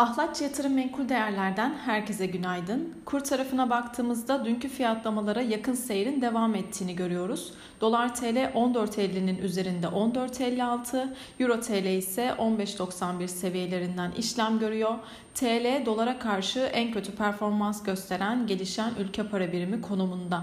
Ahlatçı Yatırım Menkul Değerler'den herkese günaydın. Kur tarafına baktığımızda dünkü fiyatlamalara yakın seyrin devam ettiğini görüyoruz. Dolar TL 14.50'nin üzerinde 14.56, Euro TL ise 15.91 seviyelerinden işlem görüyor. TL dolara karşı en kötü performans gösteren gelişen ülke para birimi konumunda.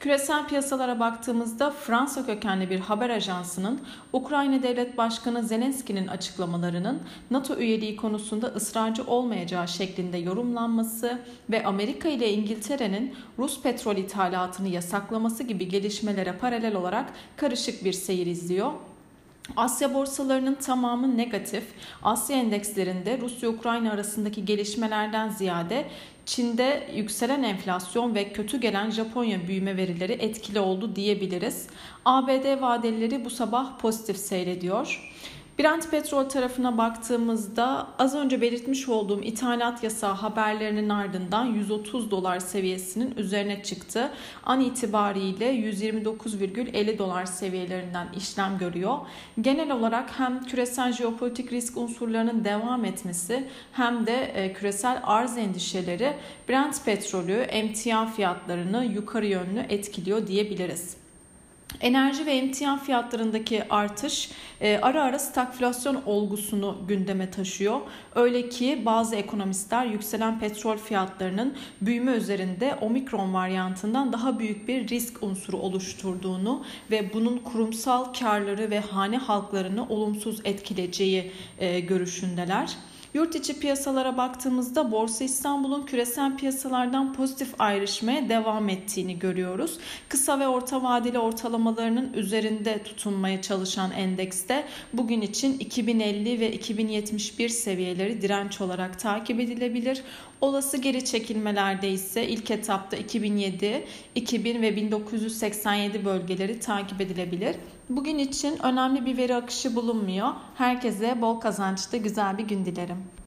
Küresel piyasalara baktığımızda Fransa kökenli bir haber ajansının Ukrayna Devlet Başkanı Zelenski'nin açıklamalarının NATO üyeliği konusunda ısrarcı olmayacağı şeklinde yorumlanması ve Amerika ile İngiltere'nin Rus petrol ithalatını yasaklaması gibi gelişmelere paralel olarak karışık bir seyir izliyor. Asya borsalarının tamamı negatif. Asya endekslerinde Rusya-Ukrayna arasındaki gelişmelerden ziyade Çin'de yükselen enflasyon ve kötü gelen Japonya büyüme verileri etkili oldu diyebiliriz. ABD vadeleri bu sabah pozitif seyrediyor. Brent petrol tarafına baktığımızda az önce belirtmiş olduğum ithalat yasağı haberlerinin ardından 130 dolar seviyesinin üzerine çıktı. An itibariyle 129,50 dolar seviyelerinden işlem görüyor. Genel olarak hem küresel jeopolitik risk unsurlarının devam etmesi hem de e, küresel arz endişeleri Brent petrolü emtia fiyatlarını yukarı yönlü etkiliyor diyebiliriz. Enerji ve emtia fiyatlarındaki artış e, ara ara stagflasyon olgusunu gündeme taşıyor. Öyle ki bazı ekonomistler yükselen petrol fiyatlarının büyüme üzerinde omikron varyantından daha büyük bir risk unsuru oluşturduğunu ve bunun kurumsal karları ve hane halklarını olumsuz etkileyeceği e, görüşündeler. Yurt içi piyasalara baktığımızda Borsa İstanbul'un küresel piyasalardan pozitif ayrışmaya devam ettiğini görüyoruz. Kısa ve orta vadeli ortalamalarının üzerinde tutunmaya çalışan endekste bugün için 2050 ve 2071 seviyeleri direnç olarak takip edilebilir. Olası geri çekilmelerde ise ilk etapta 2007, 2000 ve 1987 bölgeleri takip edilebilir. Bugün için önemli bir veri akışı bulunmuyor. Herkese bol kazançlı güzel bir gün dilerim.